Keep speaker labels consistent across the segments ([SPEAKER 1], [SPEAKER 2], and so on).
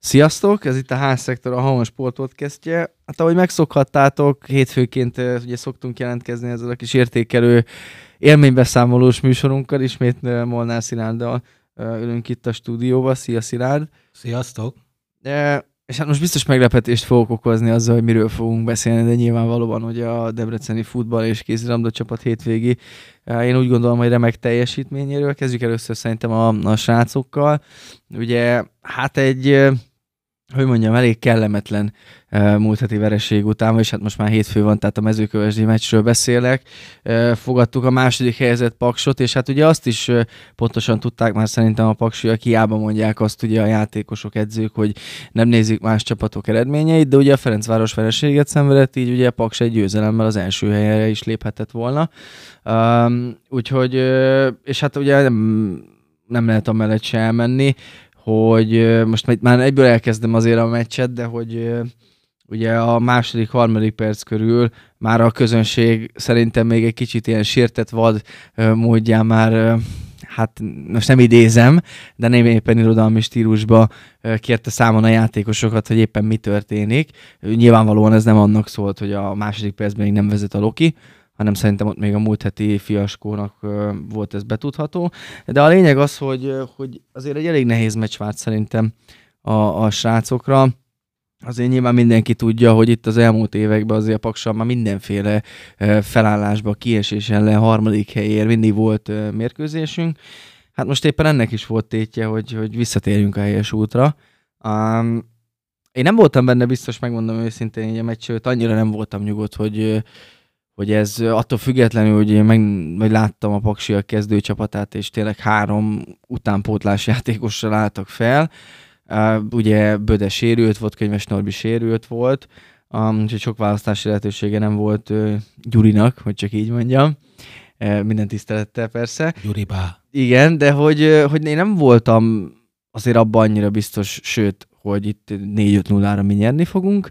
[SPEAKER 1] Sziasztok, ez itt a Házszektor, a Hamon Sport podcastje. Hát ahogy megszokhattátok, hétfőként uh, ugye szoktunk jelentkezni ezzel a kis értékelő élménybeszámolós műsorunkkal, ismét uh, Molnár Szilárddal uh, ülünk itt a stúdióba. Szia Szilárd!
[SPEAKER 2] Sziasztok!
[SPEAKER 1] De, és hát most biztos meglepetést fogok okozni azzal, hogy miről fogunk beszélni, de nyilvánvalóan hogy a Debreceni futball és kézilabda csapat hétvégi. Én úgy gondolom, hogy remek teljesítményéről. Kezdjük először szerintem a, a srácokkal. Ugye, hát egy hogy mondjam, elég kellemetlen uh, múlt heti vereség után, és hát most már hétfő van, tehát a mezőkövesdi meccsről beszélek. Uh, fogadtuk a második helyzet Paksot, és hát ugye azt is uh, pontosan tudták már szerintem a Paksiak, hiába mondják azt ugye a játékosok, edzők, hogy nem nézik más csapatok eredményeit, de ugye a Ferencváros vereséget szenvedett, így ugye Paks egy győzelemmel az első helyre is léphetett volna. Uh, úgyhogy, és hát ugye nem, nem lehet amellett se elmenni hogy most már egyből elkezdem azért a meccset, de hogy ugye a második, harmadik perc körül már a közönség szerintem még egy kicsit ilyen sértett vad módján már hát most nem idézem, de nem éppen irodalmi stílusba kérte számon a játékosokat, hogy éppen mi történik. Nyilvánvalóan ez nem annak szólt, hogy a második percben még nem vezet a Loki, hanem szerintem ott még a múlt heti fiaskónak volt ez betudható. De a lényeg az, hogy, hogy azért egy elég nehéz meccs várt szerintem a, a srácokra. Azért nyilván mindenki tudja, hogy itt az elmúlt években azért a Paksal már mindenféle felállásba, kiesés ellen harmadik helyér mindig volt mérkőzésünk. Hát most éppen ennek is volt tétje, hogy, hogy visszatérjünk a helyes útra. Um, én nem voltam benne biztos, megmondom őszintén, hogy a meccs, annyira nem voltam nyugodt, hogy hogy ez attól függetlenül, hogy én meg, vagy láttam a Paksi a kezdőcsapatát, és tényleg három utánpótlás játékossal álltak fel. Uh, ugye Böde sérült volt, Könyves Norbi sérült volt, um, úgyhogy sok választási lehetősége nem volt uh, Gyurinak, hogy csak így mondjam. Uh, minden tisztelettel persze.
[SPEAKER 2] Gyuribá.
[SPEAKER 1] Igen, de hogy, uh, hogy én nem voltam azért abban annyira biztos, sőt, hogy itt 4-5-0-ra mi nyerni fogunk,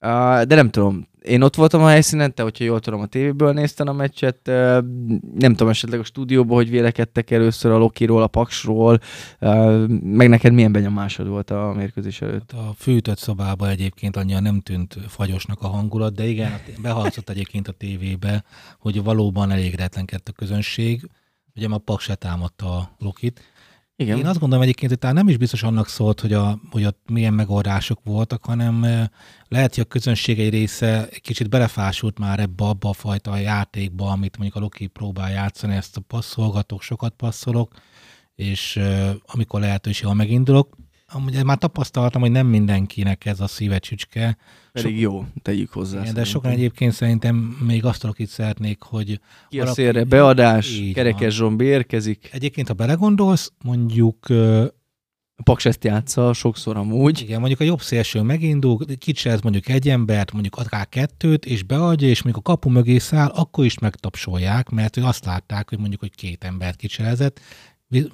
[SPEAKER 1] uh, de nem tudom, én ott voltam a helyszínen, te, hogyha jól tudom, a tévéből néztem a meccset, nem tudom, esetleg a stúdióban, hogy vélekedtek először a Lokiról, a Paksról, meg neked milyen benyomásod volt a mérkőzés előtt?
[SPEAKER 2] Hát a fűtött szobában egyébként annyira nem tűnt fagyosnak a hangulat, de igen, behalszott egyébként a tévébe, hogy valóban elégedetlenkedett a közönség, ugye a Paks támadta a Lokit, igen. Én azt gondolom egyébként, hogy talán nem is biztos annak szólt, hogy, a, hogy ott milyen megoldások voltak, hanem lehet, hogy a közönség egy része egy kicsit belefásult már ebbe abba a fajta játékba, amit mondjuk a Loki próbál játszani, ezt a passzolgatok, sokat passzolok, és amikor lehetőség, ha megindulok, amúgy már tapasztaltam, hogy nem mindenkinek ez a szíve csücske.
[SPEAKER 1] Pedig Sok... jó, tegyük hozzá.
[SPEAKER 2] Igen, de sokan egyébként szerintem még azt itt szeretnék, hogy...
[SPEAKER 1] Ki a szélre beadás, Kerekes Zsombi érkezik.
[SPEAKER 2] Egyébként, ha belegondolsz, mondjuk
[SPEAKER 1] a Paks ezt játsza sokszor amúgy.
[SPEAKER 2] Igen, mondjuk a jobb szélső megindul, ez mondjuk egy embert, mondjuk akár kettőt, és beadja, és mondjuk a kapu mögé száll, akkor is megtapsolják, mert azt látták, hogy mondjuk, hogy két embert kicserezett,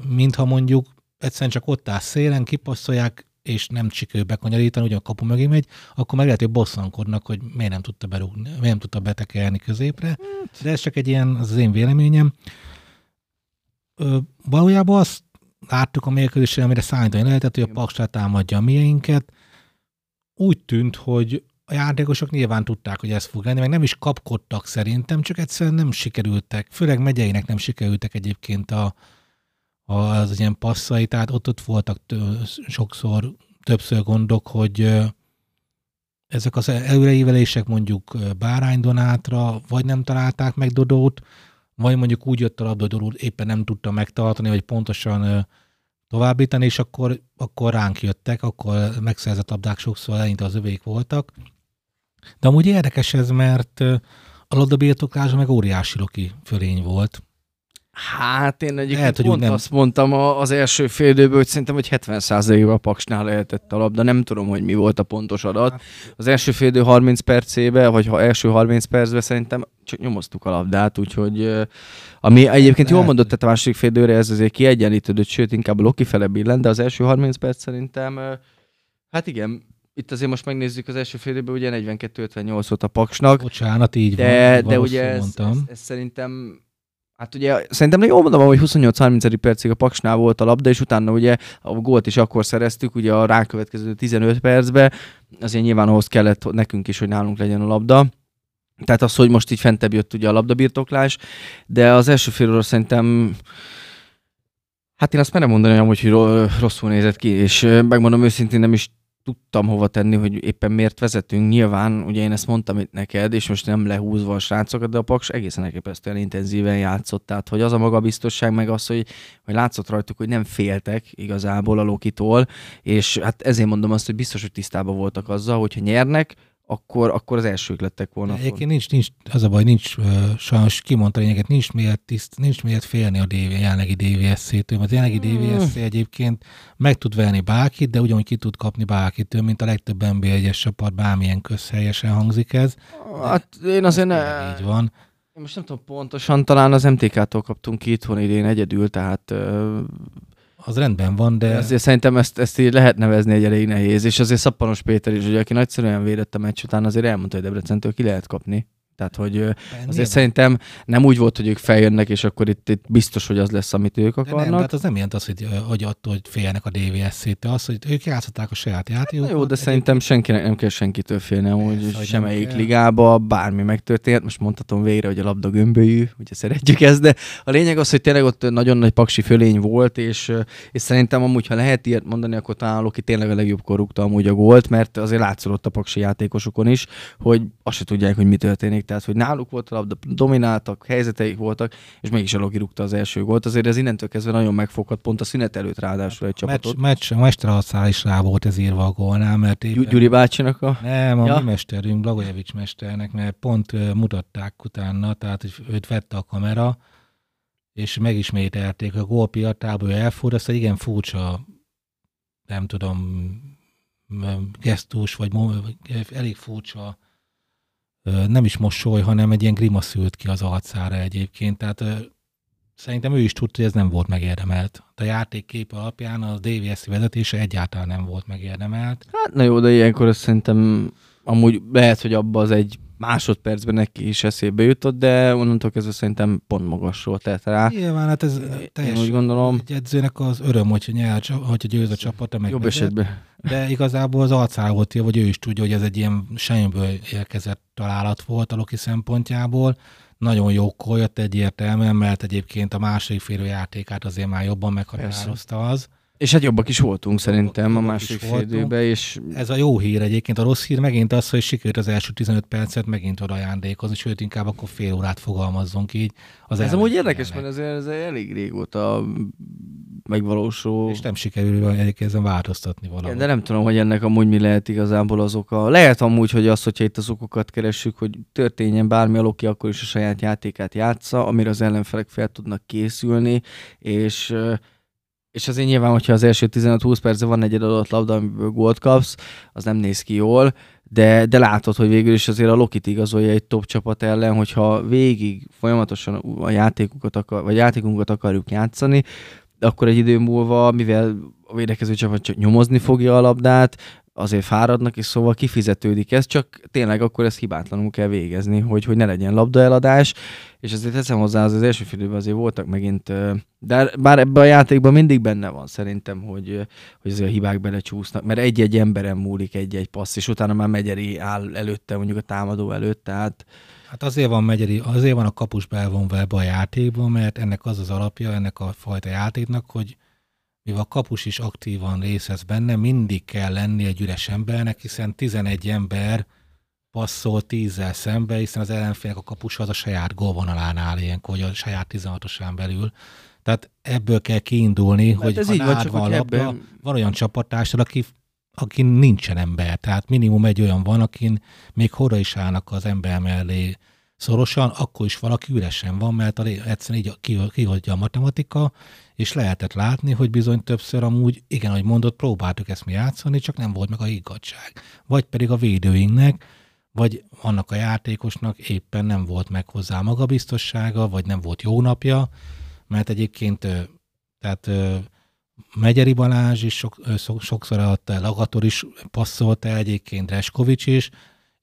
[SPEAKER 2] mintha mondjuk egyszerűen csak ott áll szélen, kipasszolják, és nem sikerül bekanyarítani, ugyan a kapu mögé megy, akkor meg lehet, hogy bosszankodnak, hogy miért nem tudta berúgni, miért nem tudta betekelni középre. De ez csak egy ilyen, az, az én véleményem. Ö, valójában azt láttuk a mérkőzésen, amire szállítani lehetett, hogy a Paksát támadja a miénket. Úgy tűnt, hogy a játékosok nyilván tudták, hogy ez fog lenni, meg nem is kapkodtak szerintem, csak egyszerűen nem sikerültek, főleg megyeinek nem sikerültek egyébként a, az ilyen passzai, tehát ott, ott voltak sokszor, többször gondok, hogy ezek az előreívelések mondjuk Bárány Donátra, vagy nem találták meg Dodót, vagy mondjuk úgy jött a labda, hogy éppen nem tudta megtartani, vagy pontosan továbbítani, és akkor, akkor ránk jöttek, akkor megszerzett labdák sokszor eleinte az övék voltak. De amúgy érdekes ez, mert a labdabirtoklása meg óriási loki fölény volt.
[SPEAKER 1] Hát én egyébként Lehet, hogy pont nem... azt mondtam az első fél időből, hogy szerintem, hogy 70%-ban a Paksnál lehetett a labda. Nem tudom, hogy mi volt a pontos adat. Hát- az első fél idő 30 percében, vagy ha első 30 percben szerintem csak nyomoztuk a labdát, úgyhogy ami egyébként jól mondott, tehát a második fél időre ez azért kiegyenlítődött, sőt inkább a Loki fele billen, de az első 30 perc szerintem, hát igen, itt azért most megnézzük az első fél időben, ugye 42-58 volt a Paksnak.
[SPEAKER 2] Bocsánat, így
[SPEAKER 1] de, van. De ugye ez, ez, ez, szerintem Hát ugye szerintem jól mondom, hogy 28-30. percig a Paksnál volt a labda, és utána ugye a gólt is akkor szereztük, ugye a rákövetkező 15 percbe, azért nyilván ahhoz kellett nekünk is, hogy nálunk legyen a labda. Tehát az, hogy most így fentebb jött ugye a labdabirtoklás, de az első fél szerintem Hát én azt merem mondani, hogy rosszul nézett ki, és megmondom őszintén nem is tudtam hova tenni, hogy éppen miért vezetünk. Nyilván, ugye én ezt mondtam itt neked, és most nem lehúzva a srácokat, de a Paks egészen elképesztően intenzíven játszott. Tehát, hogy az a magabiztosság, meg az, hogy, hogy látszott rajtuk, hogy nem féltek igazából a Lokitól, és hát ezért mondom azt, hogy biztos, hogy tisztában voltak azzal, hogyha nyernek, akkor, akkor az elsők lettek volna.
[SPEAKER 2] Egyébként nincs, nincs, az a baj, nincs, sajnos kimondta lényeget, nincs miért, tiszt, nincs miért félni a DV, jelenlegi DVSC-től, mert a jelenlegi hmm. DVSC egyébként meg tud venni bárkit, de ugyanúgy ki tud kapni bárkitől, mint a legtöbb NB1-es csapat, bármilyen közhelyesen hangzik ez.
[SPEAKER 1] Hát én azért ne...
[SPEAKER 2] Így van.
[SPEAKER 1] Én most nem tudom pontosan, talán az MTK-tól kaptunk ki itthon idén egyedül, tehát
[SPEAKER 2] az rendben van, de...
[SPEAKER 1] Azért szerintem ezt, ezt így lehet nevezni egy elég nehéz, és azért Szappanos Péter is, ugye, aki nagyszerűen védett a meccs után, azért elmondta, hogy Debrecentől ki lehet kapni. Tehát, hogy Benni azért van. szerintem nem úgy volt, hogy ők feljönnek, és akkor itt, itt biztos, hogy az lesz, amit ők akarnak. De nem,
[SPEAKER 2] hát az nem jelent az, hogy, hogy attól, hogy félnek a DVSC-től, az, hogy ők játszották a saját játékokat.
[SPEAKER 1] Jó, de szerintem senkinek nem kell senkitől félni, hogy semmelyik ligába bármi megtörténhet. Most mondhatom végre, hogy a labda gömbölyű, ugye szeretjük ezt, de a lényeg az, hogy tényleg ott nagyon nagy paksi fölény volt, és, és szerintem amúgy, ha lehet ilyet mondani, akkor talán Loki tényleg a legjobb korukta amúgy a gólt, mert azért látszott a paksi játékosokon is, hogy azt se tudják, hogy mi történik tehát hogy náluk volt a labda, domináltak, helyzeteik voltak, és mégis Elogi rúgta az első gólt. Azért ez innentől kezdve nagyon megfoghat, pont a szünet előtt ráadásul egy csapatot.
[SPEAKER 2] Meccs, meccs a is rá volt ez írva a gólnál, mert
[SPEAKER 1] éppen... Gyuri bácsinak a...
[SPEAKER 2] Nem, a ja. mi mesterünk, Blagojevics mesternek, mert pont uh, mutatták utána, tehát hogy őt vette a kamera, és megismételték a gól piatából, ő elfúr, azt igen furcsa, nem tudom, gesztus, vagy elég furcsa nem is mosoly, hanem egy ilyen grimasz ült ki az arcára egyébként. Tehát szerintem ő is tudta, hogy ez nem volt megérdemelt. A játék képe alapján a DVS vezetése egyáltalán nem volt megérdemelt.
[SPEAKER 1] Hát na jó, de ilyenkor szerintem amúgy lehet, hogy abba az egy másodpercben neki is eszébe jutott, de onnantól kezdve szerintem pont magasról tett rá.
[SPEAKER 2] Nyilván, hát ez
[SPEAKER 1] teljesen úgy gondolom.
[SPEAKER 2] Egy edzőnek az öröm, hogy nyer, hogyha győz a csapata, meg
[SPEAKER 1] Jobb esetben.
[SPEAKER 2] De igazából az arcára volt hogy ő is tudja, hogy ez egy ilyen semmiből érkezett találat volt a Loki szempontjából. Nagyon jó jött egyértelműen, mert egyébként a második félő játékát azért már jobban meghatározta az.
[SPEAKER 1] És hát jobbak is voltunk szerintem a másik fél és...
[SPEAKER 2] Ez a jó hír egyébként. A rossz hír megint az, hogy sikerült az első 15 percet megint oda ajándékozni, sőt inkább akkor fél órát fogalmazzunk így.
[SPEAKER 1] Az ez amúgy érdekes, mert ez, ez elég régóta megvalósul.
[SPEAKER 2] És nem sikerül egyébként ezen változtatni valamit.
[SPEAKER 1] De nem tudom, hogy ennek amúgy mi lehet igazából az oka. Lehet amúgy, hogy az, hogyha itt az okokat keressük, hogy történjen bármi a Loki, akkor is a saját játékát játsza, amire az ellenfelek fel tudnak készülni, és és azért nyilván, hogyha az első 15-20 percben van egy adott labda, amiből gólt kapsz, az nem néz ki jól, de, de látod, hogy végül is azért a Lokit igazolja egy top csapat ellen, hogyha végig folyamatosan a játékunkat, akar, vagy játékunkat akarjuk játszani, akkor egy idő múlva, mivel a védekező csapat csak nyomozni fogja a labdát, azért fáradnak, és szóval kifizetődik ez, csak tényleg akkor ezt hibátlanul kell végezni, hogy, hogy ne legyen labdaeladás, és azért teszem hozzá, az, az első félidőben azért voltak megint, de bár ebben a játékban mindig benne van szerintem, hogy, hogy azért a hibák belecsúsznak, mert egy-egy emberen múlik egy-egy passz, és utána már Megyeri áll előtte, mondjuk a támadó előtt, tehát
[SPEAKER 2] Hát azért van Megyeri, azért van a kapus belvonva ebbe a játékban, mert ennek az az alapja, ennek a fajta játéknak, hogy mivel a kapus is aktívan részez benne, mindig kell lenni egy üres embernek, hiszen 11 ember passzol tízzel szembe, hiszen az ellenfélnek a kapus az a saját gólvonalánál ilyenkor, hogy a saját 16-osán belül. Tehát ebből kell kiindulni, Mert hogy ez ha így van, csak van, labda, ebben... van olyan csapattársad, aki, aki nincsen ember. Tehát minimum egy olyan van, akin még horra is állnak az ember mellé szorosan, akkor is valaki üresen van, mert egyszerűen így kihagyja a matematika, és lehetett látni, hogy bizony többször amúgy, igen, ahogy mondott, próbáltuk ezt mi játszani, csak nem volt meg a higgadság. Vagy pedig a védőinknek, vagy annak a játékosnak éppen nem volt meg hozzá magabiztossága, vagy nem volt jó napja, mert egyébként tehát Megyeri Balázs is sok, sokszor adta, Lagator is passzolta egyébként, Reskovics is,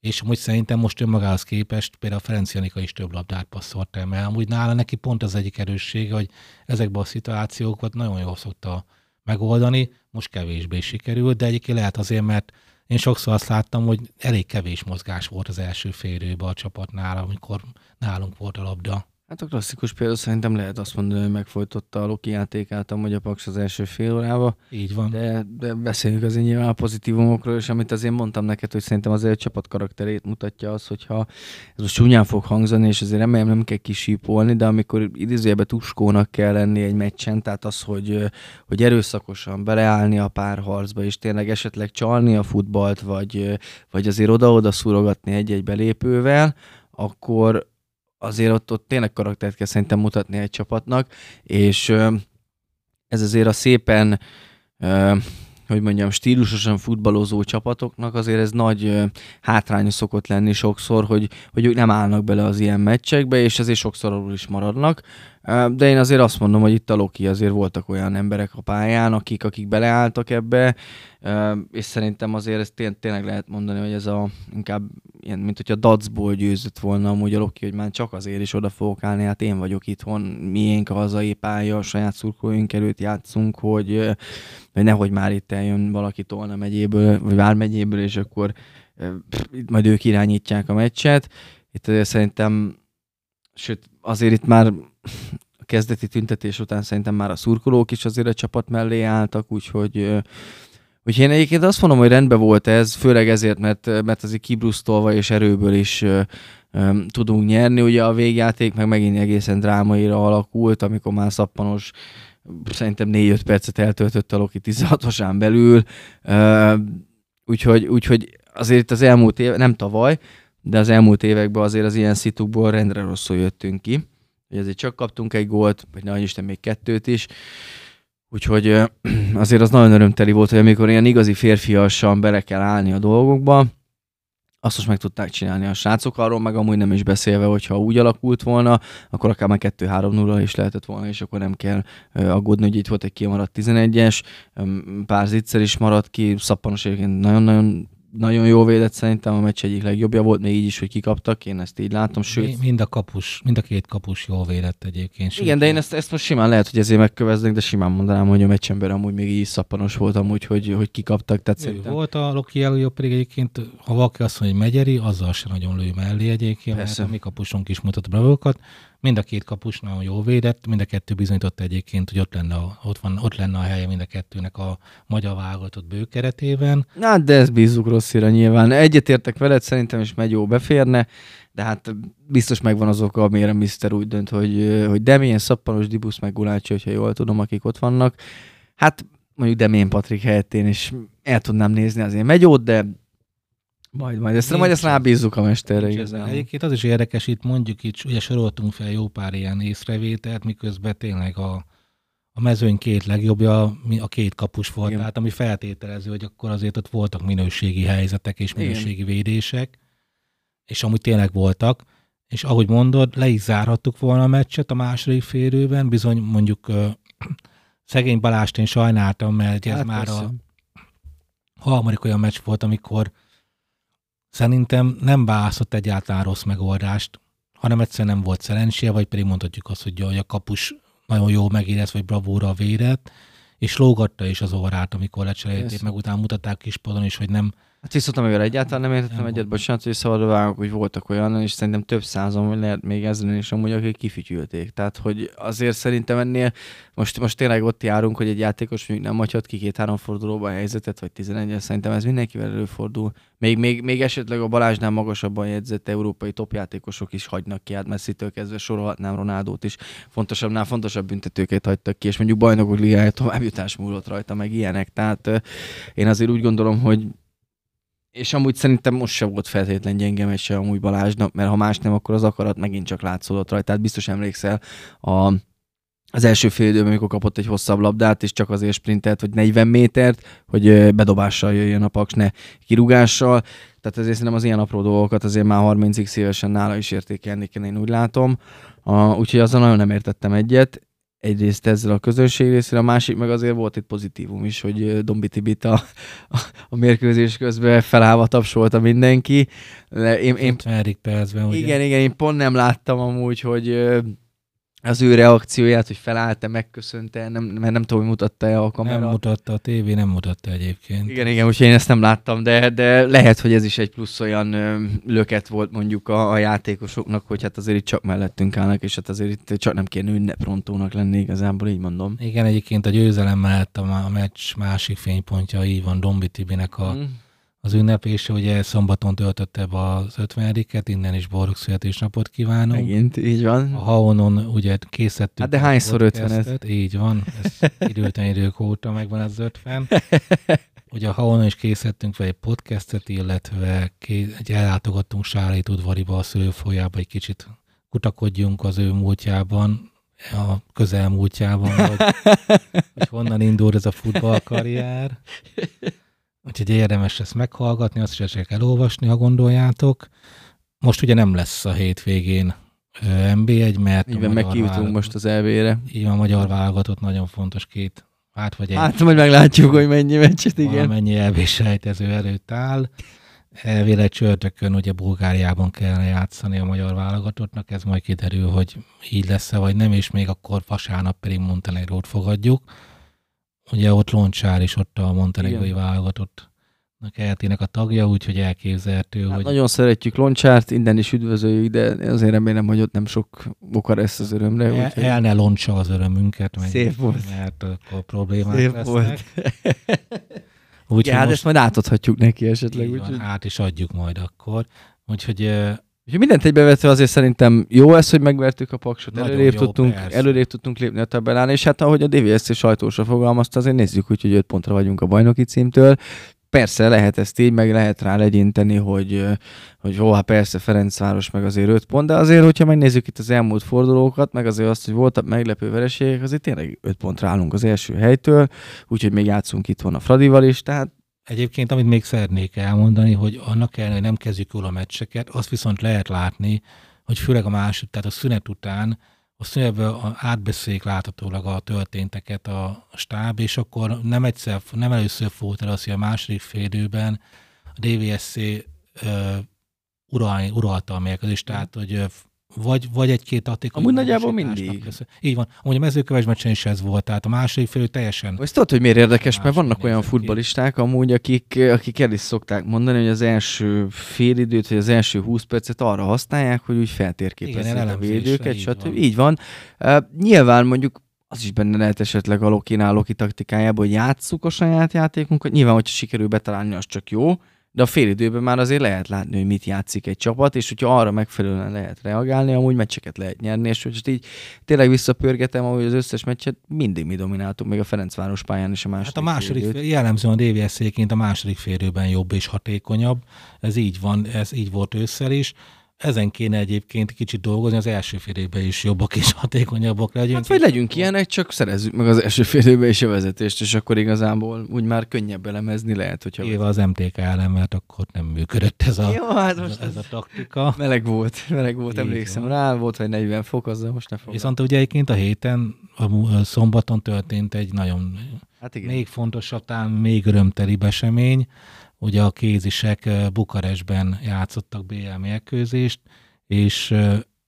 [SPEAKER 2] és amúgy szerintem most önmagához képest például a Ferenc Janika is több labdát passzolt el, mert amúgy nála neki pont az egyik erőssége, hogy ezekben a szituációkat nagyon jól szokta megoldani, most kevésbé sikerült, de egyébként lehet azért, mert én sokszor azt láttam, hogy elég kevés mozgás volt az első fél a csapatnál, amikor nálunk volt a labda.
[SPEAKER 1] Hát a klasszikus példa szerintem lehet azt mondani, hogy megfojtotta a Loki játékát a a Paks az első fél órába.
[SPEAKER 2] Így van.
[SPEAKER 1] De, de beszéljük azért nyilván a pozitívumokról, és amit azért mondtam neked, hogy szerintem azért a csapat karakterét mutatja az, hogyha ez most csúnyán fog hangzani, és azért remélem nem kell kisípolni, de amikor idézőjelben tuskónak kell lenni egy meccsen, tehát az, hogy, hogy erőszakosan beleállni a párharcba, és tényleg esetleg csalni a futballt, vagy, vagy azért oda-oda szúrogatni egy-egy belépővel, akkor, azért ott, ott tényleg karaktert kell szerintem mutatni egy csapatnak, és ez azért a szépen, hogy mondjam, stílusosan futballozó csapatoknak azért ez nagy hátránya szokott lenni sokszor, hogy, hogy ők nem állnak bele az ilyen meccsekbe, és azért sokszor alul is maradnak. De én azért azt mondom, hogy itt a Loki azért voltak olyan emberek a pályán, akik, akik beleálltak ebbe, és szerintem azért ezt tény, tényleg lehet mondani, hogy ez a inkább ilyen, mint hogyha dacból győzött volna amúgy a Loki, hogy már csak azért is oda fogok állni, hát én vagyok itthon, miénk a hazai pálya, a saját szurkolóink előtt játszunk, hogy, hogy nehogy már itt eljön valaki Tolna megyéből, vagy Vár megyéből, és akkor itt majd ők irányítják a meccset. Itt azért szerintem, sőt, azért itt már a kezdeti tüntetés után szerintem már a szurkolók is azért a csapat mellé álltak, úgyhogy Úgyhogy én egyébként azt mondom, hogy rendben volt ez, főleg ezért, mert, mert azért kibrusztolva és erőből is tudunk nyerni. Ugye a végjáték meg megint egészen drámaira alakult, amikor már szappanos szerintem 4-5 percet eltöltött a Loki 16-osán belül. Úgyhogy, úgyhogy azért itt az elmúlt év, nem tavaly, de az elmúlt években azért az ilyen szitukból rendre rosszul jöttünk ki. Hogy azért csak kaptunk egy gólt, vagy ne Isten még kettőt is. Úgyhogy azért az nagyon örömteli volt, hogy amikor ilyen igazi férfiasan bele kell állni a dolgokba, azt most meg tudták csinálni a srácok, arról meg amúgy nem is beszélve, hogyha úgy alakult volna, akkor akár már 2-3-0 is lehetett volna, és akkor nem kell aggódni, hogy itt volt egy kimaradt 11-es, pár zicser is maradt ki, szappanos egyébként nagyon-nagyon nagyon jó védett szerintem, a meccs egyik legjobbja volt, még így is, hogy kikaptak, én ezt így látom, sőt...
[SPEAKER 2] Mind a kapus, mind a két kapus jól védett egyébként.
[SPEAKER 1] Igen, de én ezt, ezt most simán lehet, hogy ezért megköveznek, de simán mondanám, hogy a meccsember amúgy még így szappanos volt amúgy, hogy, hogy kikaptak. Tehát
[SPEAKER 2] szerintem... Volt a Loki előjobb, pedig egyébként, ha valaki azt mondja, hogy Megyeri, azzal sem nagyon lő mellé egyébként, Persze. mert a mi kapusunk is mutat bravókat. Mind a két kapus nagyon jó védett, mind a kettő bizonyította egyébként, hogy ott lenne, a, ott, van, ott lenne a helye mind a kettőnek a magyar válogatott bőkeretében.
[SPEAKER 1] Na, de ez bízunk rosszira nyilván. Egyetértek veled, szerintem is megy jó beférne, de hát biztos megvan az oka, amire Mr. úgy dönt, hogy, hogy Demien, Szappanos, Dibusz, meg Gulácsi, hogyha jól tudom, akik ott vannak. Hát mondjuk Demien Patrik helyett én is el tudnám nézni azért megyót, de majd, majd ezt, majd ezt rábízzuk a mesterre igazán.
[SPEAKER 2] Egyébként az is érdekes, itt mondjuk itt, ugye soroltunk fel jó pár ilyen észrevételt, miközben tényleg a, a mezőny két legjobbja a két kapus volt, Igen. tehát ami feltételező, hogy akkor azért ott voltak minőségi helyzetek és minőségi Igen. védések, és amúgy tényleg voltak, és ahogy mondod, le is zárhattuk volna a meccset a második félőben, bizony mondjuk szegény Balást én sajnáltam, mert hát ez már persze. a harmadik olyan meccs volt, amikor Szerintem nem választott egyáltalán rossz megoldást, hanem egyszerűen nem volt szerencséje, vagy pedig mondhatjuk azt, hogy a kapus nagyon jó megérez, vagy bravúra védett, és lógatta is az orrát, amikor lecserélték, meg utána mutatták kispadon is, hogy nem,
[SPEAKER 1] Hát viszont amivel egyáltalán nem értettem nem egyet, bocsánat, hogy szabadra vágok, hogy voltak olyan, és szerintem több százon, vagy lehet még ezen is amúgy, akik kifütyülték. Tehát, hogy azért szerintem ennél most, most tényleg ott járunk, hogy egy játékos mondjuk nem hagyhat ki két-három fordulóba a helyzetet, vagy 11 szerintem ez mindenkivel előfordul. Még, még, még esetleg a Balázsnál magasabban jegyzett európai topjátékosok is hagynak ki, hát Messi-től kezdve sorolhatnám Ronaldót is. Fontosabbnál fontosabb büntetőket hagytak ki, és mondjuk bajnokok ligája továbbjutás múlott rajta, meg ilyenek. Tehát én azért úgy gondolom, hogy és amúgy szerintem most se volt feltétlen gyenge meccs amúgy Balázsnak, mert ha más nem, akkor az akarat megint csak látszódott rajta. Tehát biztos emlékszel a, az első fél időben, amikor kapott egy hosszabb labdát, és csak azért sprintelt, hogy 40 métert, hogy bedobással jöjjön a paks, ne kirúgással. Tehát ezért szerintem az ilyen apró dolgokat azért már 30 évesen nála is értékelni kell, én úgy látom. A, úgyhogy azzal nagyon nem értettem egyet. Egyrészt ezzel a közönség részéről, a másik meg azért volt itt pozitívum is, hogy Dombi Tibit a, a, a mérkőzés közben felállva tapsolta mindenki.
[SPEAKER 2] Én, én, percben, ugye?
[SPEAKER 1] Igen, igen, én pont nem láttam amúgy, hogy az ő reakcióját, hogy felállt-e, megköszönte, nem, mert nem tudom, hogy mutatta-e a kamera.
[SPEAKER 2] Nem mutatta, a tévé nem mutatta egyébként.
[SPEAKER 1] Igen, igen, úgyhogy én ezt nem láttam, de, de lehet, hogy ez is egy plusz olyan ö, löket volt mondjuk a, a játékosoknak, hogy hát azért itt csak mellettünk állnak, és hát azért itt csak nem kéne ünneprontónak lenni igazából, így mondom.
[SPEAKER 2] Igen, egyébként a győzelem mellett a, a meccs másik fénypontja így van Dombi Tibinek a mm az ünnepése, ugye szombaton töltötte be az 50-et, innen is boldog születésnapot kívánunk.
[SPEAKER 1] Megint, így van.
[SPEAKER 2] A Haonon ugye készítettük.
[SPEAKER 1] Hát de hányszor 50
[SPEAKER 2] Így van, ez időtlen idők óta megvan az 50. Ugye a Haonon is készítettünk fel egy podcastet, illetve egy ellátogattunk Sárai udvariba a szülőfolyába, egy kicsit kutakodjunk az ő múltjában, a közelmúltjában, hogy, hogy honnan indul ez a futballkarrier. Úgyhogy érdemes ezt meghallgatni, azt is esetleg elolvasni, ha gondoljátok. Most ugye nem lesz a hétvégén MB1, mert
[SPEAKER 1] Igen, megkívtunk most az EB-re.
[SPEAKER 2] Így a magyar válogatott nagyon fontos két, hát vagy egy...
[SPEAKER 1] Hát majd meglátjuk, hogy mennyi meccset, igen.
[SPEAKER 2] Mennyi EB sejtező előtt áll. Elvileg csörtökön ugye Bulgáriában kellene játszani a magyar válogatottnak, ez majd kiderül, hogy így lesz-e vagy nem, és még akkor vasárnap pedig Montenegrót fogadjuk Ugye ott Loncsár is ott a montenegrói válogatott ELT-nek a tagja, úgyhogy elképzelhető, hát hogy...
[SPEAKER 1] Nagyon szeretjük Loncsárt, innen is üdvözöljük, de azért remélem, hogy ott nem sok oka lesz az örömre.
[SPEAKER 2] El, úgyhogy... el ne loncsa az örömünket,
[SPEAKER 1] meg, Szép volt.
[SPEAKER 2] mert akkor problémák
[SPEAKER 1] Szép
[SPEAKER 2] lesznek.
[SPEAKER 1] Volt. Úgy, ja, hát most... ezt majd átadhatjuk neki esetleg.
[SPEAKER 2] Úgy, van, át is adjuk majd akkor. Úgyhogy
[SPEAKER 1] Úgyhogy mindent egybevetve azért szerintem jó ez, hogy megvertük a paksot, előrébb tudtunk, előrébb tudtunk lépni a tabellán, és hát ahogy a DVSC sajtósra fogalmazta, azért nézzük úgy, hogy 5 pontra vagyunk a bajnoki címtől. Persze lehet ezt így, meg lehet rá legyinteni, hogy, hogy jó, hát persze Ferencváros meg azért 5 pont, de azért, hogyha megnézzük itt az elmúlt fordulókat, meg azért azt, hogy voltak meglepő vereségek, azért tényleg 5 pontra állunk az első helytől, úgyhogy még játszunk itt van a Fradival is, tehát
[SPEAKER 2] Egyébként, amit még szeretnék elmondani, hogy annak ellenére, hogy nem kezdjük jól a meccseket, azt viszont lehet látni, hogy főleg a második, tehát a szünet után a szünetből átbeszéljék láthatólag a történteket a stáb, és akkor nem egyszer, nem először fordult el az, hogy a második félidőben a DVSC uh, uralta a mérkőzést, tehát hogy vagy, vagy egy-két aték.
[SPEAKER 1] Amúgy nagyjából mindig.
[SPEAKER 2] Köszön. Így van. Amúgy a mezőköves meccsen is ez volt, tehát a második félő teljesen.
[SPEAKER 1] Ezt tudod, hogy miért érdekes, mert vannak olyan futbalisták amúgy, akik, akik el is szokták mondani, hogy az első félidőt, vagy az első 20 percet arra használják, hogy úgy feltérképezik a védőket, így stb. Van. Így van. Uh, nyilván mondjuk az is benne lehet esetleg a Loki-nál, Loki taktikájában, hogy játsszuk a saját játékunkat. Nyilván, hogyha sikerül betalálni, az csak jó de a félidőben már azért lehet látni, hogy mit játszik egy csapat, és hogyha arra megfelelően lehet reagálni, amúgy meccseket lehet nyerni, és hogy így tényleg visszapörgetem, ahogy az összes meccset mindig mi domináltunk, még a Ferencváros pályán is a második
[SPEAKER 2] Hát a második, fél, jellemzően a dvs a második félidőben jobb és hatékonyabb, ez így van, ez így volt ősszel is, ezen kéne egyébként kicsit dolgozni, az első fél is jobbak és hatékonyabbak legyünk. Hát
[SPEAKER 1] vagy legyünk ilyenek, csak szerezzük meg az első fél is a vezetést, és akkor igazából úgy már könnyebb elemezni lehet, hogyha...
[SPEAKER 2] Éve az MTK ellen, mert akkor nem működött ez a, Jó, hát most ez, ez a taktika.
[SPEAKER 1] Meleg volt, meleg volt, Így emlékszem van. rá, volt vagy 40 fok, azzal most ne fogom.
[SPEAKER 2] Viszont ugye egyébként a héten, a szombaton történt egy nagyon
[SPEAKER 1] hát igen.
[SPEAKER 2] még fontosabb, talán még örömtelibb esemény, Ugye a kézisek Bukarestben játszottak BL mérkőzést, és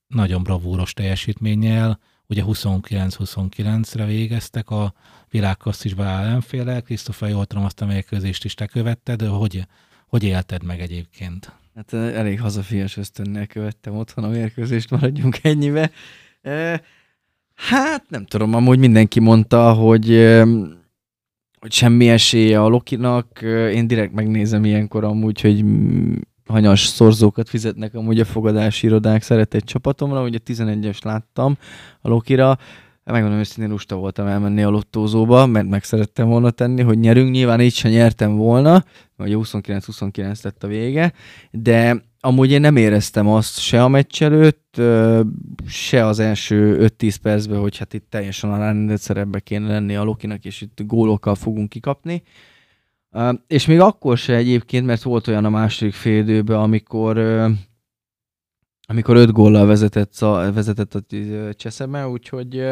[SPEAKER 2] nagyon bravúros teljesítménnyel, ugye 29-29-re végeztek a világklasszisba ellenféle. Krisztofa, jól tudom, azt a mérkőzést is te követted, de hogy, hogy élted meg egyébként?
[SPEAKER 1] Hát elég hazafias ösztönnel követtem otthon a mérkőzést, maradjunk ennyibe. Hát nem tudom, amúgy mindenki mondta, hogy hogy semmi esélye a Lokinak. Én direkt megnézem ilyenkor amúgy, hogy hanyas szorzókat fizetnek amúgy a fogadási irodák szeretett csapatomra. Ugye 11-es láttam a Lokira. Megmondom őszintén, lusta voltam elmenni a lottózóba, mert meg szerettem volna tenni, hogy nyerünk. Nyilván így sem nyertem volna, vagy 29-29 lett a vége, de amúgy én nem éreztem azt se a meccs előtt, se az első 5-10 percben, hogy hát itt teljesen a ránedett szerepbe kéne lenni a Lokinak, és itt gólokkal fogunk kikapni. És még akkor se egyébként, mert volt olyan a második fél amikor amikor öt góllal vezetett, vezetett a Cseszeme, úgyhogy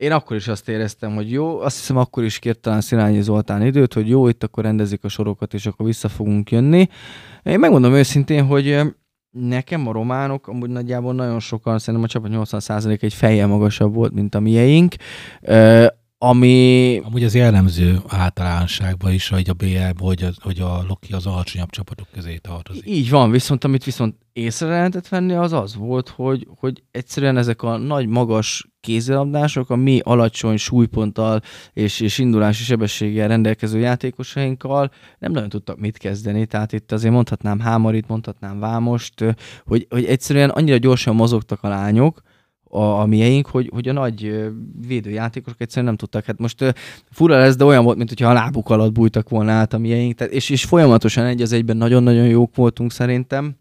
[SPEAKER 1] én akkor is azt éreztem, hogy jó, azt hiszem akkor is kért talán Szilányi Zoltán időt, hogy jó, itt akkor rendezik a sorokat, és akkor vissza fogunk jönni. Én megmondom őszintén, hogy nekem a románok, amúgy nagyjából nagyon sokan, szerintem a csapat 80% egy fejjel magasabb volt, mint a mieink ami...
[SPEAKER 2] Amúgy az jellemző általánosságban is, hogy a BL, hogy a, hogy a Loki az alacsonyabb csapatok közé tartozik.
[SPEAKER 1] Így van, viszont amit viszont észre lehetett venni, az az volt, hogy, hogy egyszerűen ezek a nagy, magas kézilabdások a mi alacsony súlyponttal és, és indulási sebességgel rendelkező játékosainkkal nem nagyon tudtak mit kezdeni, tehát itt azért mondhatnám Hámarit, mondhatnám Vámost, hogy, hogy egyszerűen annyira gyorsan mozogtak a lányok, a, a mieink, hogy, hogy a nagy védőjátékosok egyszerűen nem tudtak. Hát most fura lesz, de olyan volt, mint hogyha a lábuk alatt bújtak volna át a mieink. Tehát, és, és folyamatosan egy az egyben nagyon-nagyon jók voltunk szerintem.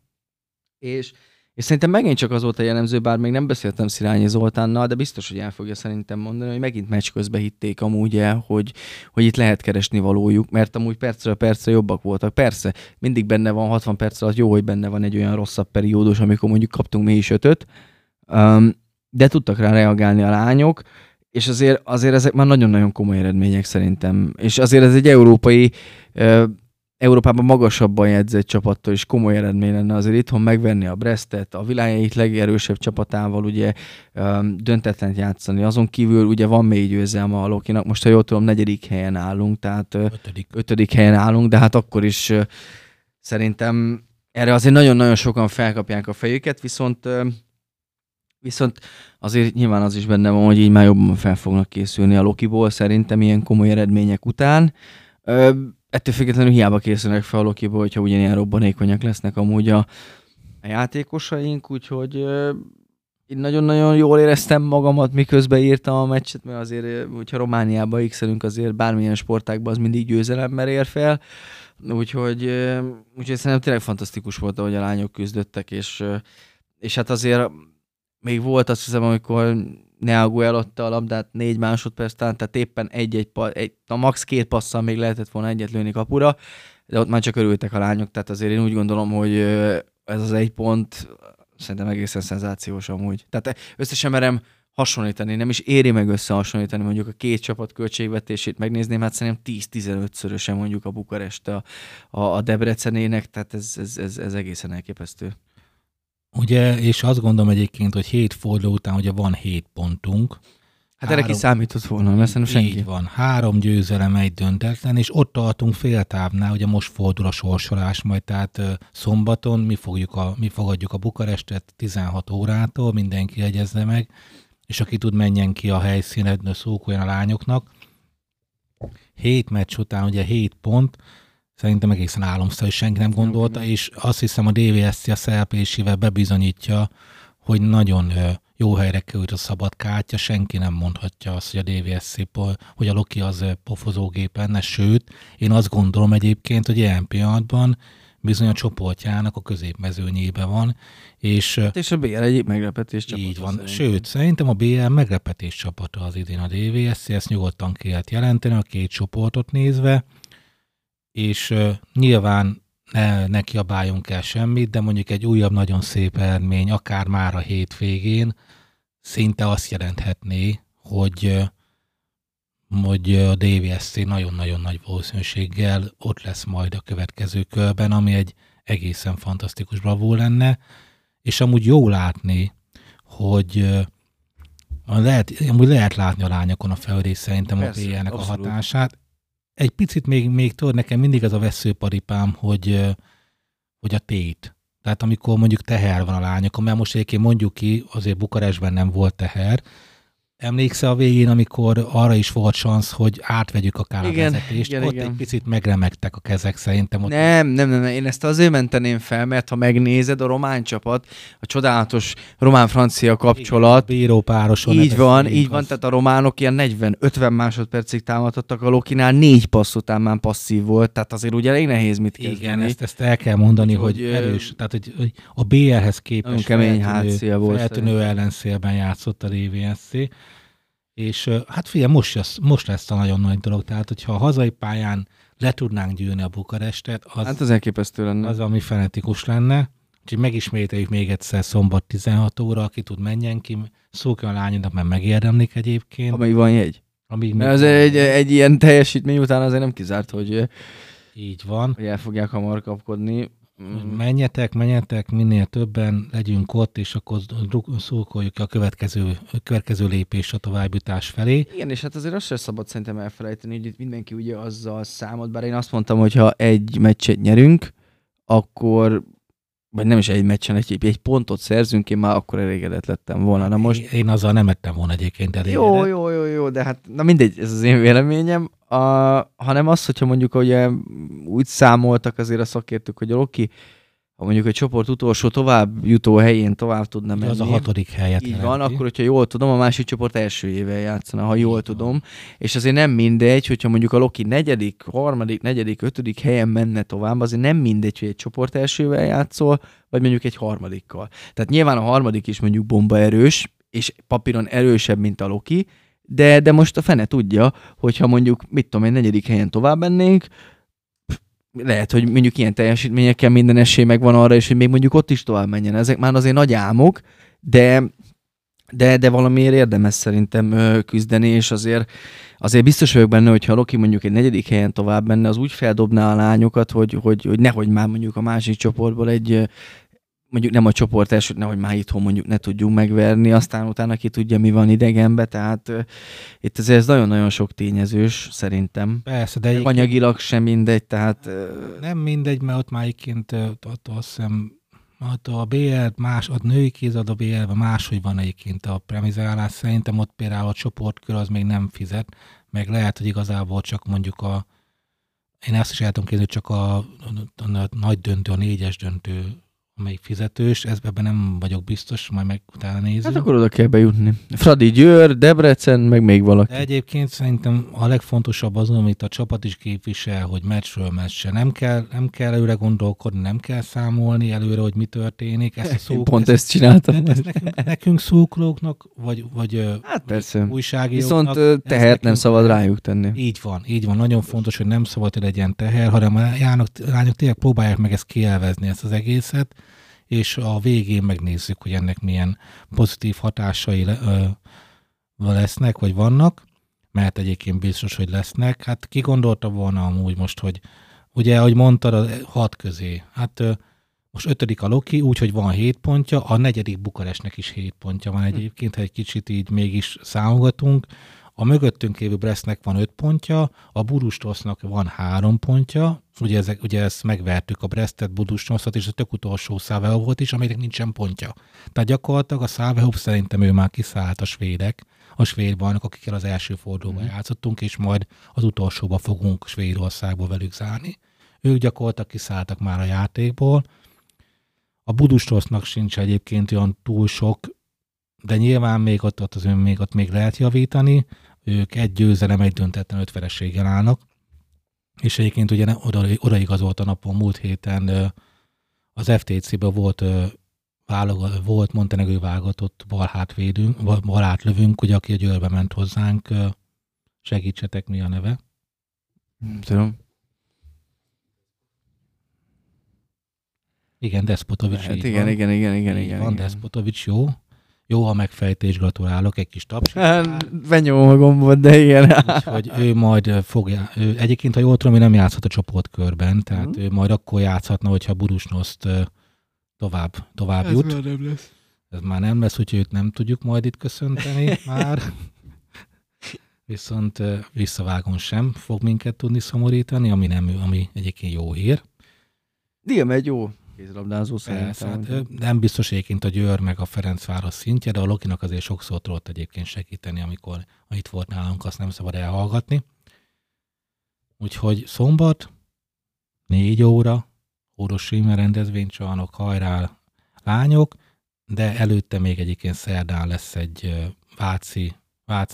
[SPEAKER 1] És, és szerintem megint csak az volt a jellemző, bár még nem beszéltem Szirányi Zoltánnal, de biztos, hogy el fogja szerintem mondani, hogy megint meccs közben hitték amúgy el, hogy, hogy itt lehet keresni valójuk, mert amúgy percről percre jobbak voltak. Persze, mindig benne van 60 perc alatt, jó, hogy benne van egy olyan rosszabb periódus, amikor mondjuk kaptunk mi is ötöt, um, de tudtak rá reagálni a lányok, és azért, azért ezek már nagyon-nagyon komoly eredmények szerintem. És azért ez egy európai, Európában magasabban jegyzett csapattól is komoly eredmény lenne azért itthon megvenni a Brestet, a világ legerősebb csapatával ugye döntetlen játszani. Azon kívül ugye van még győzelme a Lokinak, most ha jól tudom, negyedik helyen állunk, tehát ötödik, ötödik helyen állunk, de hát akkor is szerintem erre azért nagyon-nagyon sokan felkapják a fejüket, viszont Viszont azért nyilván az is benne van, hogy így már jobban fel fognak készülni a Lokiból, szerintem ilyen komoly eredmények után. Ö, ettől függetlenül hiába készülnek fel a Lokiból, hogyha ugyanilyen robbanékonyak lesznek amúgy a, a játékosaink, úgyhogy ö, én nagyon-nagyon jól éreztem magamat, miközben írtam a meccset, mert azért, hogyha Romániába x azért bármilyen sportákban az mindig győzelemmel ér fel. Úgyhogy, úgyhogy szerintem tényleg fantasztikus volt, ahogy a lányok küzdöttek, és, és hát azért még volt azt hiszem, amikor Neagu eladta a labdát négy másodperc talán, tehát éppen egy-egy, egy, a max két passzal még lehetett volna egyet lőni kapura, de ott már csak örültek a lányok, tehát azért én úgy gondolom, hogy ez az egy pont szerintem egészen szenzációs amúgy. Tehát összesen merem hasonlítani, nem is éri meg összehasonlítani mondjuk a két csapat költségvetését megnézném, hát szerintem 10-15-szörösen mondjuk a Bukarest a, a, a Debrecenének, tehát ez, ez, ez, ez egészen elképesztő.
[SPEAKER 2] Ugye, és azt gondolom egyébként, hogy hét forduló után ugye van hét pontunk.
[SPEAKER 1] Hát három, erre ki számított volna, mert szerintem senki.
[SPEAKER 2] Így van, három győzelem, egy döntetlen, és ott tartunk féltávnál, ugye most fordul a sorsolás majd, tehát szombaton mi, fogjuk a, mi fogadjuk a Bukarestet 16 órától, mindenki jegyezze meg, és aki tud, menjen ki a helyszínre, szókoljon a lányoknak. Hét meccs után ugye hét pont, Szerintem egészen álomszerű, senki nem gondolta, és azt hiszem a DVSC a szereplésével bebizonyítja, hogy nagyon jó helyre került a szabad kártya, senki nem mondhatja azt, hogy a DVSC, hogy a Loki az pofozógép lenne, sőt, én azt gondolom egyébként, hogy ilyen pillanatban bizony a csoportjának a középmezőnyébe van. És,
[SPEAKER 1] hát és a BL egy meglepetés
[SPEAKER 2] csapata. Így van. Szerintem. Sőt, szerintem a BL meglepetés csapata az idén a DVSC, ezt nyugodtan kellett jelenteni a két csoportot nézve és nyilván ne, ne kiabáljunk el semmit, de mondjuk egy újabb nagyon szép eredmény, akár már a hétvégén, szinte azt jelenthetné, hogy, hogy a DVSC nagyon-nagyon nagy valószínűséggel ott lesz majd a következő körben, ami egy egészen fantasztikus bravó lenne, és amúgy jó látni, hogy lehet, amúgy lehet látni a lányokon a felülés szerintem Persze, a BL-nek a hatását egy picit még, még tudod, nekem mindig az a veszőparipám, hogy, hogy a tét. Tehát amikor mondjuk teher van a lányokon, mert most egyébként mondjuk ki, azért Bukarestben nem volt teher, Emlékszel a végén, amikor arra is volt szansz, hogy átvegyük a kálavezetést, igen, ott igen. egy picit megremegtek a kezek szerintem. Ott
[SPEAKER 1] nem, nem, nem, én ezt azért menteném fel, mert ha megnézed a román csapat, a csodálatos román-francia kapcsolat.
[SPEAKER 2] Igen, bíró pároson.
[SPEAKER 1] Így van, így az. van, tehát a románok ilyen 40-50 másodpercig támadhattak, a Lokinál négy passz után már passzív volt, tehát azért ugye elég nehéz mit kezdeni.
[SPEAKER 2] Igen, ezt, ezt el kell mondani, hogy, hogy erős, tehát hogy, hogy a BL-hez képest
[SPEAKER 1] hátszél volt.
[SPEAKER 2] Feltűnő ellenszélben játszott a DVSC és hát figyelj, most lesz, most lesz a nagyon nagy dolog, tehát hogyha a hazai pályán le tudnánk gyűlni a Bukarestet,
[SPEAKER 1] az, hát az elképesztő lenne.
[SPEAKER 2] Az, ami fenetikus lenne. Úgyhogy megismételjük még egyszer szombat 16 óra, aki tud menjen ki, szóljon a lányodnak, mert megérdemlik egyébként.
[SPEAKER 1] Amíg van jegy.
[SPEAKER 2] Amíg
[SPEAKER 1] Mert az egy, egy ilyen teljesítmény után azért nem kizárt, hogy,
[SPEAKER 2] Így van.
[SPEAKER 1] hogy el fogják hamar kapkodni.
[SPEAKER 2] Mm. Menjetek, menjetek, minél többen legyünk ott, és akkor szurkoljuk a következő, a következő lépés a továbbjutás felé.
[SPEAKER 1] Igen, és hát azért azt sem szabad szerintem elfelejteni, hogy itt mindenki ugye azzal számolt, bár én azt mondtam, hogy ha egy meccset nyerünk, akkor vagy nem is egy meccsen, egy, egy pontot szerzünk, én már akkor elégedett lettem volna. Na most...
[SPEAKER 2] Én, azzal nem lettem volna egyébként elégedett.
[SPEAKER 1] Jó, jó, jó, jó, de hát na mindegy, ez az én véleményem. A, hanem az, hogyha mondjuk ugye úgy számoltak azért a szakértők, hogy a Loki ha mondjuk egy csoport utolsó tovább jutó helyén tovább tudna menni.
[SPEAKER 2] Az a hatodik helyet
[SPEAKER 1] Így van, akkor, hogyha jól tudom, a másik csoport első éve játszana, ha jól tudom. És azért nem mindegy, hogyha mondjuk a Loki negyedik, harmadik, negyedik, ötödik helyen menne tovább, azért nem mindegy, hogy egy csoport elsővel játszol, vagy mondjuk egy harmadikkal. Tehát nyilván a harmadik is mondjuk bomba erős, és papíron erősebb, mint a Loki, de, de most a fene tudja, hogyha mondjuk, mit tudom én, negyedik helyen tovább mennénk, lehet, hogy mondjuk ilyen teljesítményekkel minden esély megvan arra, és hogy még mondjuk ott is tovább menjen. Ezek már azért nagy álmok, de, de, de valamiért érdemes szerintem küzdeni, és azért, azért biztos vagyok benne, hogy ha Loki mondjuk egy negyedik helyen tovább menne, az úgy feldobná a lányokat, hogy, hogy, hogy nehogy már mondjuk a másik csoportból egy, mondjuk nem a csoport első, nehogy már itthon mondjuk ne tudjunk megverni, aztán utána ki tudja, mi van idegenbe, tehát uh, itt azért ez nagyon-nagyon sok tényezős, szerintem.
[SPEAKER 2] Persze, de egyébként
[SPEAKER 1] Anyagilag sem mindegy, tehát uh,
[SPEAKER 2] nem mindegy, mert ott már egyébként ott azt hiszem, ott a BL, más, a női kézad a BL-ben máshogy van egyébként a premizálás. Szerintem ott például a csoportkör az még nem fizet, meg lehet, hogy igazából csak mondjuk a én ezt is el tudom képzelni, hogy csak a, a, a, nagy döntő, a négyes döntő, amelyik fizetős, ez ebben nem vagyok biztos, majd meg utána nézzük.
[SPEAKER 1] hát akkor oda kell bejutni. Fradi Győr, Debrecen, meg még valaki.
[SPEAKER 2] De egyébként szerintem a legfontosabb az, amit a csapat is képvisel, hogy meccsről meccsre. Nem kell, nem kell előre gondolkodni, nem kell számolni előre, hogy mi történik. Ezt a szó,
[SPEAKER 1] pont
[SPEAKER 2] ezt,
[SPEAKER 1] ezt csináltam.
[SPEAKER 2] ezt nekünk, nekünk szurkolóknak, vagy, vagy
[SPEAKER 1] Hát persze.
[SPEAKER 2] újságíróknak.
[SPEAKER 1] Viszont tehet nem szabad rájuk tenni.
[SPEAKER 2] Így van, így van. Nagyon fontos, hogy nem szabad, hogy legyen teher, hanem a lányok, lányok tényleg próbálják meg ezt kielvezni, ezt az egészet, és a végén megnézzük, hogy ennek milyen pozitív hatásai le, ö, lesznek, vagy vannak, mert egyébként biztos, hogy lesznek. Hát ki gondolta volna amúgy most, hogy ugye, ahogy mondtad, a hat közé, hát ö, most ötödik a Loki, úgyhogy van hét pontja, a negyedik Bukarestnek is hét pontja van egyébként, ha egy kicsit így mégis számolgatunk. A mögöttünk lévő Brestnek van öt pontja, a Budustosznak van három pontja, ugye, ezek, ugye ezt megvertük a Brestet, Budustoszot, és a tök utolsó Száveho volt is, amelynek nincsen pontja. Tehát gyakorlatilag a Száveho szerintem ő már kiszállt a svédek, a svéd bajnok, akikkel az első fordulóban
[SPEAKER 1] Mhm.
[SPEAKER 2] játszottunk, és majd az utolsóba fogunk Svédországba velük zárni. Ők gyakorlatilag kiszálltak már a játékból. A Budustosznak sincs egyébként olyan túl sok, de nyilván még ott, ott, az ön még, ott még lehet javítani. Ők egy győzelem, egy döntetlen öt vereséggel állnak. És egyébként ugye oda, odaigazolt a napon múlt héten az FTC-ben volt válogat, volt Montenegro válogatott balhátvédünk, bal- balhátlövünk, ugye, aki a Győrbe ment hozzánk. Segítsetek, mi a neve?
[SPEAKER 1] Tudom.
[SPEAKER 2] Igen, Despotovics.
[SPEAKER 1] Hát igen,
[SPEAKER 2] van.
[SPEAKER 1] igen, igen, igen, igen.
[SPEAKER 2] van,
[SPEAKER 1] igen.
[SPEAKER 2] Despotovics, jó. Jó a megfejtés, gratulálok, egy kis taps.
[SPEAKER 1] Benyomom a gombot, de igen.
[SPEAKER 2] Úgyhogy ő majd fogja, ő, egyébként, ha jól tudom, ő nem játszhat a csoportkörben, tehát
[SPEAKER 1] Mhm.
[SPEAKER 2] ő majd akkor játszhatna, hogyha Burusnoszt tovább, tovább jut.
[SPEAKER 1] nem lesz.
[SPEAKER 2] Ez már nem lesz, úgyhogy őt nem tudjuk majd itt köszönteni már. Viszont visszavágon sem fog minket tudni szomorítani, ami, nem, ami egyébként jó hír.
[SPEAKER 1] Diem egy jó kézilabdázó
[SPEAKER 2] Persze,
[SPEAKER 1] szerintem.
[SPEAKER 2] hát, nem biztos egyébként a Győr meg a Ferencváros szintje, de a Lokinak azért sokszor tudott egyébként segíteni, amikor ha itt volt nálunk, azt nem szabad elhallgatni. Úgyhogy szombat, négy óra, Óros Símer rendezvénycsalnok, hajrá lányok, de előtte még egyébként szerdán lesz egy Váci,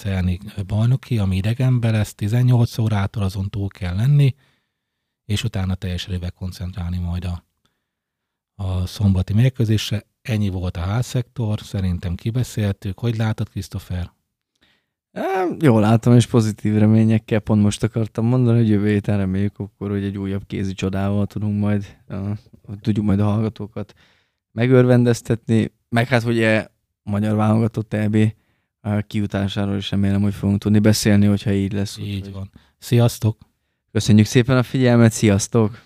[SPEAKER 2] elleni bajnoki, ami idegenben lesz, 18 órától azon túl kell lenni, és utána teljes erővel koncentrálni majd a, a szombati mérkőzésre. Ennyi volt a házszektor, szerintem kibeszéltük. Hogy látod, Christopher?
[SPEAKER 1] Á, Jól látom, és pozitív reményekkel pont most akartam mondani, hogy jövő héten reméljük akkor, hogy egy újabb kézi csodával tudunk majd, uh, tudjuk majd a hallgatókat megörvendeztetni, meg hát ugye magyar válogatott EB kiutásáról is remélem, hogy fogunk tudni beszélni, hogyha így lesz.
[SPEAKER 2] Így van. Sziasztok!
[SPEAKER 1] Köszönjük szépen a figyelmet, sziasztok!